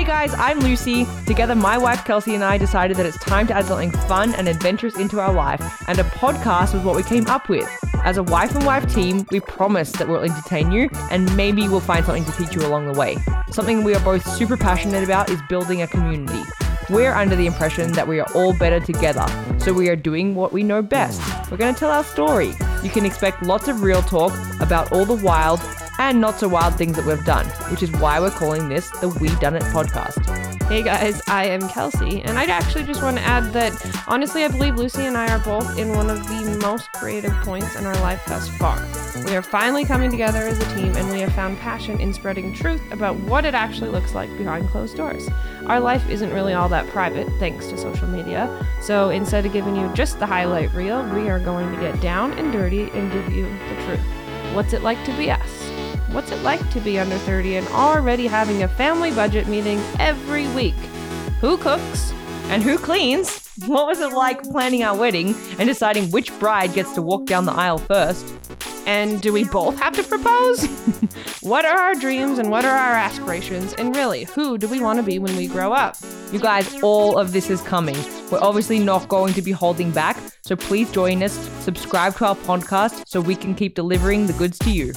Hey guys, I'm Lucy. Together, my wife Kelsey and I decided that it's time to add something fun and adventurous into our life, and a podcast was what we came up with. As a wife and wife team, we promise that we'll entertain you and maybe we'll find something to teach you along the way. Something we are both super passionate about is building a community. We're under the impression that we are all better together, so we are doing what we know best. We're going to tell our story. You can expect lots of real talk about all the wild and not so wild things that we've done, which is why we're calling this the We Done It podcast. Hey guys, I am Kelsey, and I'd actually just want to add that honestly, I believe Lucy and I are both in one of the most creative points in our life thus far. We are finally coming together as a team, and we have found passion in spreading truth about what it actually looks like behind closed doors. Our life isn't really all that private, thanks to social media, so instead of giving you just the highlight reel, we are going to get down and dirty and give you the truth. What's it like to be us? What's it like to be under 30 and already having a family budget meeting every week? Who cooks? And who cleans? What was it like planning our wedding and deciding which bride gets to walk down the aisle first? And do we both have to propose? what are our dreams and what are our aspirations? And really, who do we want to be when we grow up? You guys, all of this is coming. We're obviously not going to be holding back, so please join us, subscribe to our podcast so we can keep delivering the goods to you.